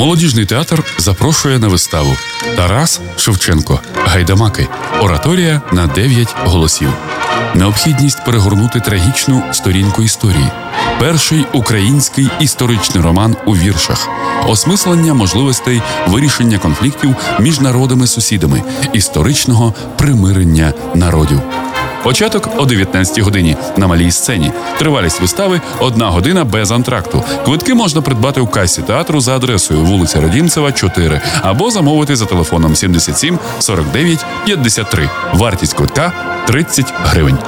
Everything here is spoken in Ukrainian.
Молодіжний театр запрошує на виставу Тарас Шевченко. Гайдамаки. Ораторія на 9 голосів. Необхідність перегорнути трагічну сторінку історії. Перший український історичний роман у віршах, осмислення можливостей вирішення конфліктів між народами-сусідами, історичного примирення народів. Початок о 19 годині на малій сцені. Тривалість вистави одна година без антракту. Квитки можна придбати у касі театру за адресою вулиця Родімцева, 4 або замовити за телефоном 77 49 53. Вартість квитка 30 гривень.